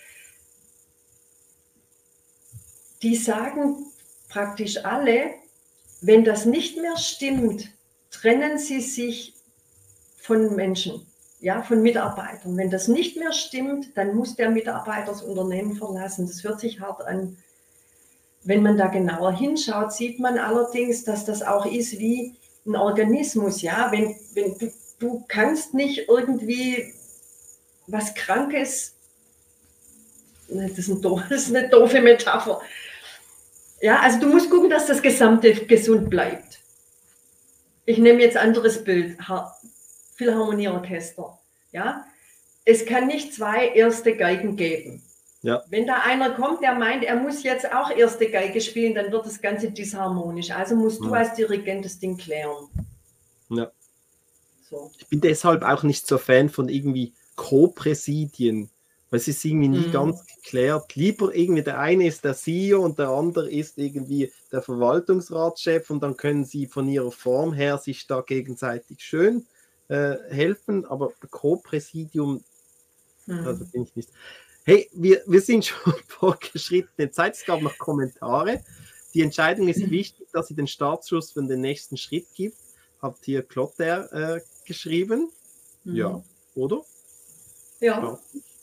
die sagen praktisch alle, wenn das nicht mehr stimmt, trennen sie sich von Menschen ja, von Mitarbeitern. Wenn das nicht mehr stimmt, dann muss der Mitarbeiter das Unternehmen verlassen. Das hört sich hart an. Wenn man da genauer hinschaut, sieht man allerdings, dass das auch ist wie ein Organismus. Ja, wenn, wenn du, du kannst nicht irgendwie was Krankes, das ist, ein, <laughs> das ist eine doofe Metapher. Ja, also du musst gucken, dass das Gesamte gesund bleibt. ich nehme jetzt anderes Bild, Philharmonieorchester. Ja, es kann nicht zwei erste Geigen geben. Ja. Wenn da einer kommt, der meint, er muss jetzt auch erste Geige spielen, dann wird das Ganze disharmonisch. Also musst du als Dirigent das Ding klären. Ja. So. Ich bin deshalb auch nicht so Fan von irgendwie Co-Präsidien, weil es ist irgendwie nie mhm. ganz geklärt. Lieber irgendwie der eine ist der CEO und der andere ist irgendwie der Verwaltungsratschef und dann können sie von ihrer Form her sich da gegenseitig schön äh, helfen, aber Co-Präsidium, mhm. also bin ich nicht. Hey, wir, wir sind schon <laughs> vorgeschrittene Zeit. Es gab noch Kommentare. Die Entscheidung ist <clears throat> wichtig, dass sie den Startschuss für den nächsten Schritt gibt. Habt hier Klotter äh, geschrieben? Mhm. Ja, oder? Ja.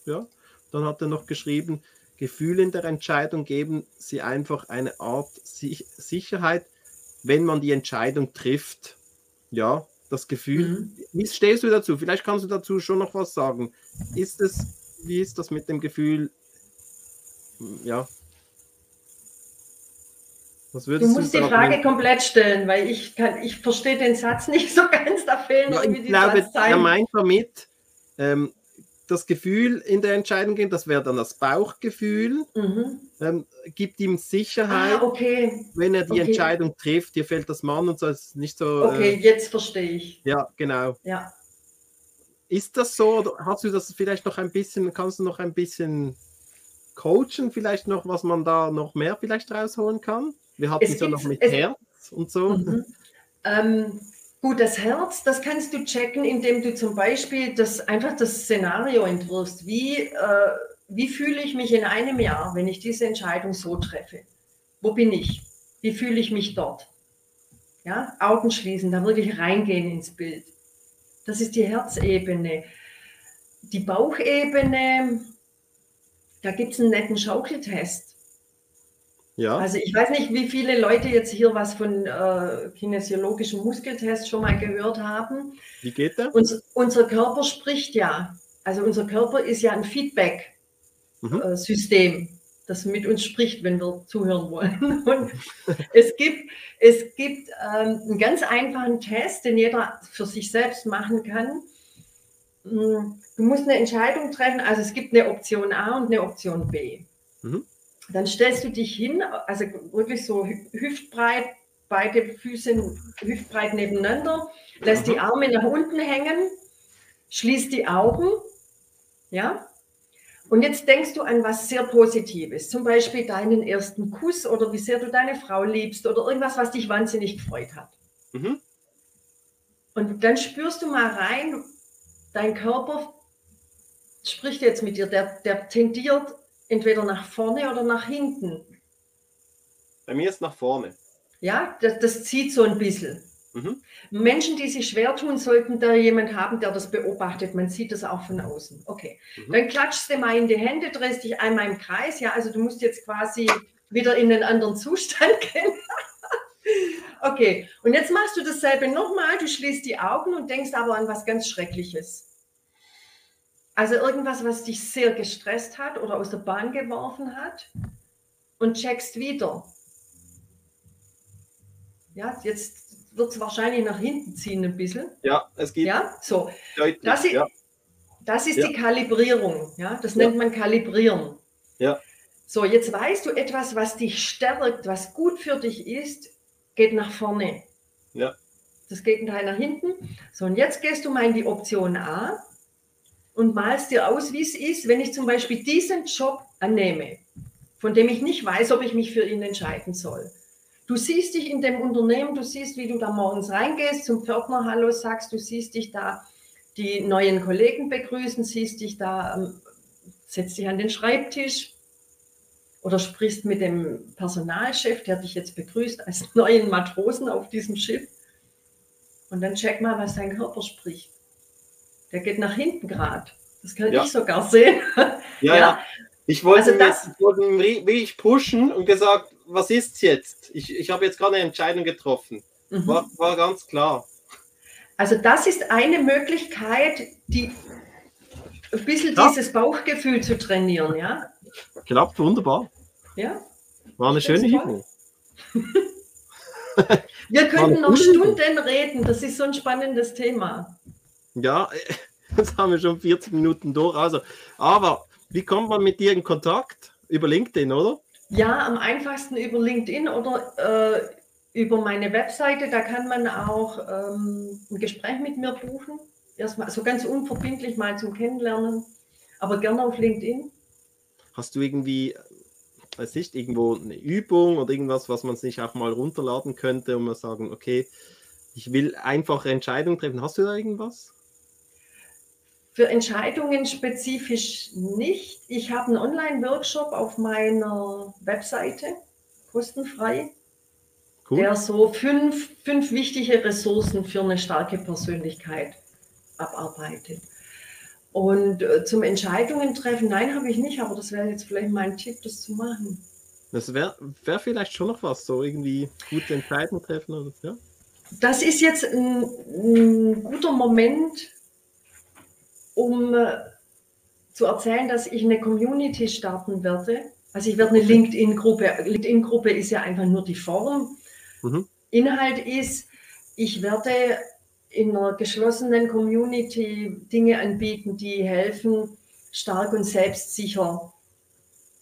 ja. Dann hat er noch geschrieben, Gefühle in der Entscheidung geben sie einfach eine Art Sicherheit, wenn man die Entscheidung trifft. Ja, das Gefühl. Mhm. Wie stehst du dazu? Vielleicht kannst du dazu schon noch was sagen. Ist es wie ist das mit dem Gefühl? Ja. Was würdest du musst du die Frage komplett stellen, weil ich kann, ich verstehe den Satz nicht so ganz. Da fehlen ja, irgendwie die glaube, Er meint damit, ähm, das Gefühl in der Entscheidung gehen, das wäre dann das Bauchgefühl, mhm. ähm, gibt ihm Sicherheit, ah, okay. wenn er die okay. Entscheidung trifft. Dir fällt das Mann und so, ist nicht so. Okay, äh, jetzt verstehe ich. Ja, genau. Ja. Ist das so oder hast du das vielleicht noch ein bisschen, kannst du noch ein bisschen coachen, vielleicht noch, was man da noch mehr vielleicht rausholen kann? Wir hatten es ja noch mit Herz und so. Mhm. Ähm, gut, das Herz, das kannst du checken, indem du zum Beispiel das, einfach das Szenario entwirfst. Wie, äh, wie fühle ich mich in einem Jahr, wenn ich diese Entscheidung so treffe? Wo bin ich? Wie fühle ich mich dort? Ja, Augen schließen, da wirklich reingehen ins Bild. Das ist die Herzebene. Die Bauchebene, da gibt es einen netten Schaukeltest. Ja. Also ich weiß nicht, wie viele Leute jetzt hier was von äh, kinesiologischem Muskeltest schon mal gehört haben. Wie geht der? Uns, unser Körper spricht ja. Also unser Körper ist ja ein Feedback-System. Mhm. Äh, das mit uns spricht, wenn wir zuhören wollen. <laughs> Und es gibt, es gibt ähm, einen ganz einfachen Test, den jeder für sich selbst machen kann. Mm, du musst eine Entscheidung treffen, also es gibt eine Option A und eine Option B. Mhm. Dann stellst du dich hin, also wirklich so hüftbreit, beide Füße hüftbreit nebeneinander, lässt mhm. die Arme nach unten hängen, schließt die Augen, ja, und jetzt denkst du an was sehr Positives, zum Beispiel deinen ersten Kuss oder wie sehr du deine Frau liebst oder irgendwas, was dich wahnsinnig gefreut hat. Mhm. Und dann spürst du mal rein, dein Körper spricht jetzt mit dir, der, der tendiert entweder nach vorne oder nach hinten. Bei mir ist nach vorne. Ja, das, das zieht so ein bisschen. Mhm. Menschen, die sich schwer tun, sollten da jemand haben, der das beobachtet. Man sieht das auch von außen. Okay, mhm. dann klatschst du mal in die Hände, drehst dich einmal im Kreis. Ja, also du musst jetzt quasi wieder in einen anderen Zustand <laughs> gehen. okay, und jetzt machst du dasselbe nochmal. Du schließt die Augen und denkst aber an was ganz Schreckliches. Also irgendwas, was dich sehr gestresst hat oder aus der Bahn geworfen hat und checkst wieder. Ja, jetzt wird es wahrscheinlich nach hinten ziehen ein bisschen. Ja, es geht. Ja, so. Deutlich, das ist, ja. das ist ja. die Kalibrierung. Ja, das nennt man Kalibrieren. Ja. So, jetzt weißt du etwas, was dich stärkt, was gut für dich ist, geht nach vorne. Ja. Das Gegenteil nach hinten. So, und jetzt gehst du mal in die Option A und malst dir aus, wie es ist, wenn ich zum Beispiel diesen Job annehme, von dem ich nicht weiß, ob ich mich für ihn entscheiden soll. Du siehst dich in dem Unternehmen, du siehst, wie du da morgens reingehst, zum Pförtner Hallo sagst, du siehst dich da die neuen Kollegen begrüßen, siehst dich da, ähm, setzt dich an den Schreibtisch oder sprichst mit dem Personalchef, der dich jetzt begrüßt als <laughs> neuen Matrosen auf diesem Schiff. Und dann check mal, was dein Körper spricht. Der geht nach hinten gerade. Das kann ja. ich sogar sehen. Ja, <laughs> ja. ja. Ich wollte also das, mich pushen und gesagt, was ist jetzt? Ich, ich habe jetzt gerade eine Entscheidung getroffen. Mhm. War, war ganz klar. Also das ist eine Möglichkeit, die ein bisschen ja. dieses Bauchgefühl zu trainieren, ja? Klappt wunderbar. Ja. War eine schöne Übung. <laughs> Wir könnten noch Stunden reden. Das ist so ein spannendes Thema. Ja, <laughs> jetzt haben wir schon 40 Minuten durch. Also, aber wie kommt man mit dir in Kontakt? Über LinkedIn, oder? Ja, am einfachsten über LinkedIn oder äh, über meine Webseite. Da kann man auch ähm, ein Gespräch mit mir buchen. Erstmal so ganz unverbindlich mal zum Kennenlernen, aber gerne auf LinkedIn. Hast du irgendwie, weiß nicht, irgendwo eine Übung oder irgendwas, was man sich auch mal runterladen könnte, um mal sagen, okay, ich will einfache Entscheidungen treffen. Hast du da irgendwas? Für Entscheidungen spezifisch nicht. Ich habe einen Online-Workshop auf meiner Webseite, kostenfrei, cool. der so fünf, fünf wichtige Ressourcen für eine starke Persönlichkeit abarbeitet. Und äh, zum Entscheidungen treffen, nein, habe ich nicht, aber das wäre jetzt vielleicht mein Tipp, das zu machen. Das wäre wär vielleicht schon noch was, so irgendwie gute Entscheidungen treffen oder ja? Das ist jetzt ein, ein guter Moment, um äh, zu erzählen, dass ich eine Community starten werde. Also ich werde eine LinkedIn-Gruppe, LinkedIn-Gruppe ist ja einfach nur die Form. Mhm. Inhalt ist, ich werde in einer geschlossenen Community Dinge anbieten, die helfen, stark und selbstsicher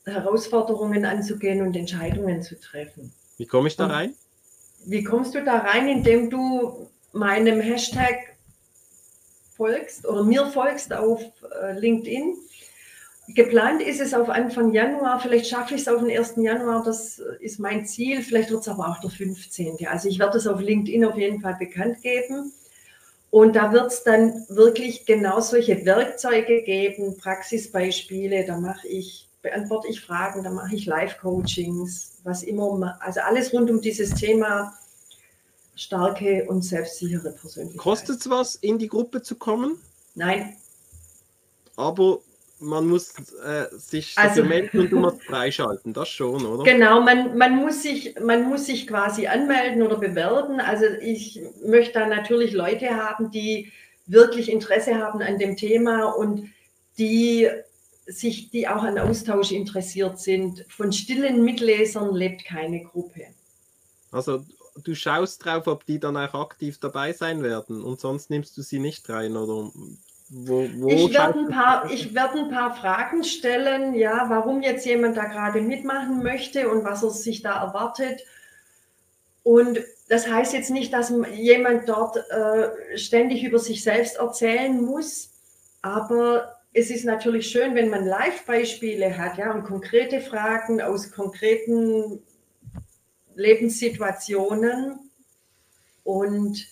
Herausforderungen anzugehen und Entscheidungen zu treffen. Wie komme ich da rein? Wie kommst du da rein, indem du meinem Hashtag folgst oder mir folgst auf äh, LinkedIn. Geplant ist es auf Anfang Januar, vielleicht schaffe ich es auf den 1. Januar, das ist mein Ziel, vielleicht wird es aber auch der 15. Also ich werde es auf LinkedIn auf jeden Fall bekannt geben. Und da wird es dann wirklich genau solche Werkzeuge geben, Praxisbeispiele, da mache ich, beantworte ich Fragen, da mache ich Live-Coachings, was immer, also alles rund um dieses Thema starke und selbstsichere Persönlichkeit. Kostet es was, in die Gruppe zu kommen? Nein. Aber man muss äh, sich also, melden und du musst freischalten, das schon, oder? Genau, man, man, muss sich, man muss sich quasi anmelden oder bewerben. Also ich möchte da natürlich Leute haben, die wirklich Interesse haben an dem Thema und die sich, die auch an Austausch interessiert sind. Von stillen Mitlesern lebt keine Gruppe. Also du schaust drauf, ob die dann auch aktiv dabei sein werden. Und sonst nimmst du sie nicht rein oder? Wo, wo ich werde ein, paar, ich werd ein paar Fragen stellen, ja, warum jetzt jemand da gerade mitmachen möchte und was er sich da erwartet. Und das heißt jetzt nicht, dass jemand dort äh, ständig über sich selbst erzählen muss, aber es ist natürlich schön, wenn man Live-Beispiele hat, ja, und konkrete Fragen aus konkreten Lebenssituationen und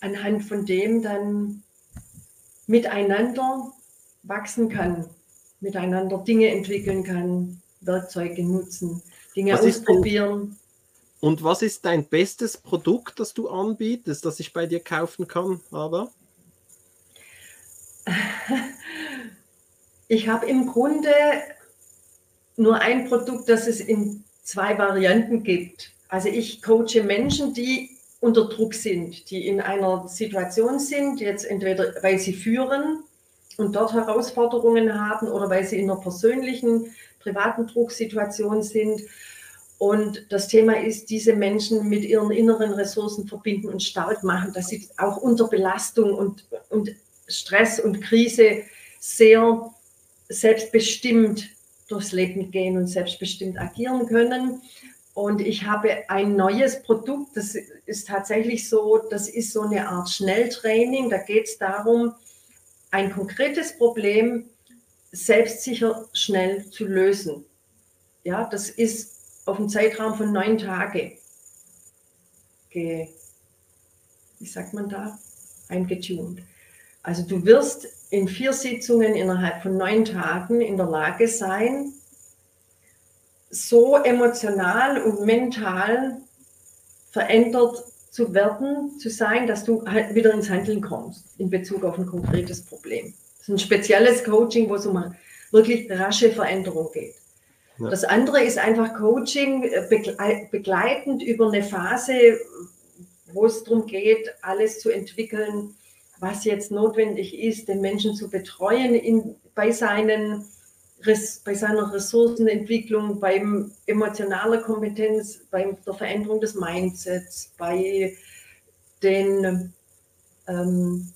anhand von dem dann miteinander wachsen kann, miteinander Dinge entwickeln kann, Werkzeuge nutzen, Dinge was ausprobieren. und was ist dein bestes Produkt, das du anbietest, das ich bei dir kaufen kann, aber? <laughs> Ich habe im Grunde nur ein Produkt, das es in zwei Varianten gibt. Also ich coache Menschen, die unter Druck sind, die in einer Situation sind, jetzt entweder weil sie führen und dort Herausforderungen haben oder weil sie in einer persönlichen, privaten Drucksituation sind. Und das Thema ist, diese Menschen mit ihren inneren Ressourcen verbinden und stark machen, dass sie auch unter Belastung und, und Stress und Krise sehr selbstbestimmt durchs Leben gehen und selbstbestimmt agieren können. Und ich habe ein neues Produkt, das ist tatsächlich so, das ist so eine Art Schnelltraining. Da geht es darum, ein konkretes Problem selbstsicher schnell zu lösen. Ja, das ist auf einem Zeitraum von neun Tagen, ge, wie sagt man da, eingetunt. Also du wirst in vier Sitzungen innerhalb von neun Tagen in der Lage sein, so emotional und mental verändert zu werden, zu sein, dass du halt wieder ins Handeln kommst in Bezug auf ein konkretes Problem. Das ist ein spezielles Coaching, wo es um wirklich rasche Veränderung geht. Ja. Das andere ist einfach Coaching äh, begleitend über eine Phase, wo es darum geht, alles zu entwickeln, was jetzt notwendig ist, den Menschen zu betreuen in, bei seinen bei seiner Ressourcenentwicklung, beim emotionaler Kompetenz, bei der Veränderung des Mindsets, bei den ähm,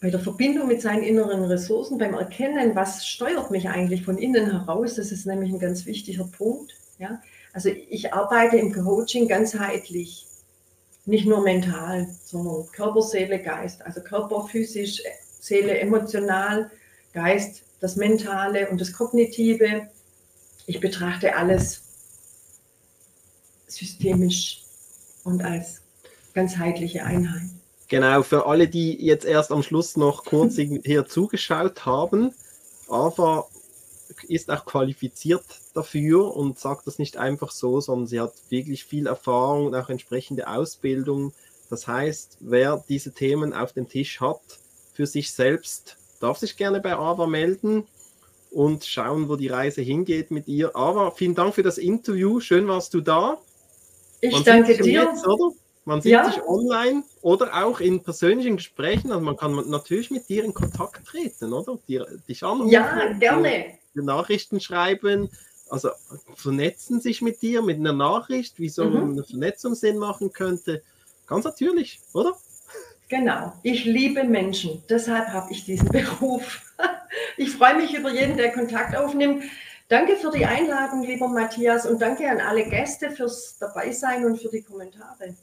bei der Verbindung mit seinen inneren Ressourcen, beim Erkennen, was steuert mich eigentlich von innen heraus, das ist nämlich ein ganz wichtiger Punkt. Ja? Also ich arbeite im Coaching ganzheitlich, nicht nur mental, sondern Körper, Seele, Geist. Also Körper, physisch, Seele, emotional, Geist, das Mentale und das Kognitive. Ich betrachte alles systemisch und als ganzheitliche Einheit. Genau, für alle, die jetzt erst am Schluss noch kurz <laughs> hier zugeschaut haben, Ava ist auch qualifiziert dafür und sagt das nicht einfach so, sondern sie hat wirklich viel Erfahrung und auch entsprechende Ausbildung. Das heißt, wer diese Themen auf dem Tisch hat für sich selbst, darf sich gerne bei Ava melden und schauen, wo die Reise hingeht mit ihr. Ava, vielen Dank für das Interview. Schön warst du da. Ich Man danke dir. Jetzt, oder? Man sieht ja. sich online oder auch in persönlichen Gesprächen. Also man kann natürlich mit dir in Kontakt treten, oder? Dir, dich anrufen. Ja, gerne. Nachrichten schreiben. Also vernetzen sich mit dir mit einer Nachricht, wie so mhm. eine Vernetzung Sinn machen könnte. Ganz natürlich, oder? Genau. Ich liebe Menschen. Deshalb habe ich diesen <laughs> Beruf. Ich freue mich über jeden, der Kontakt aufnimmt. Danke für die Einladung, lieber Matthias, und danke an alle Gäste fürs Dabeisein und für die Kommentare.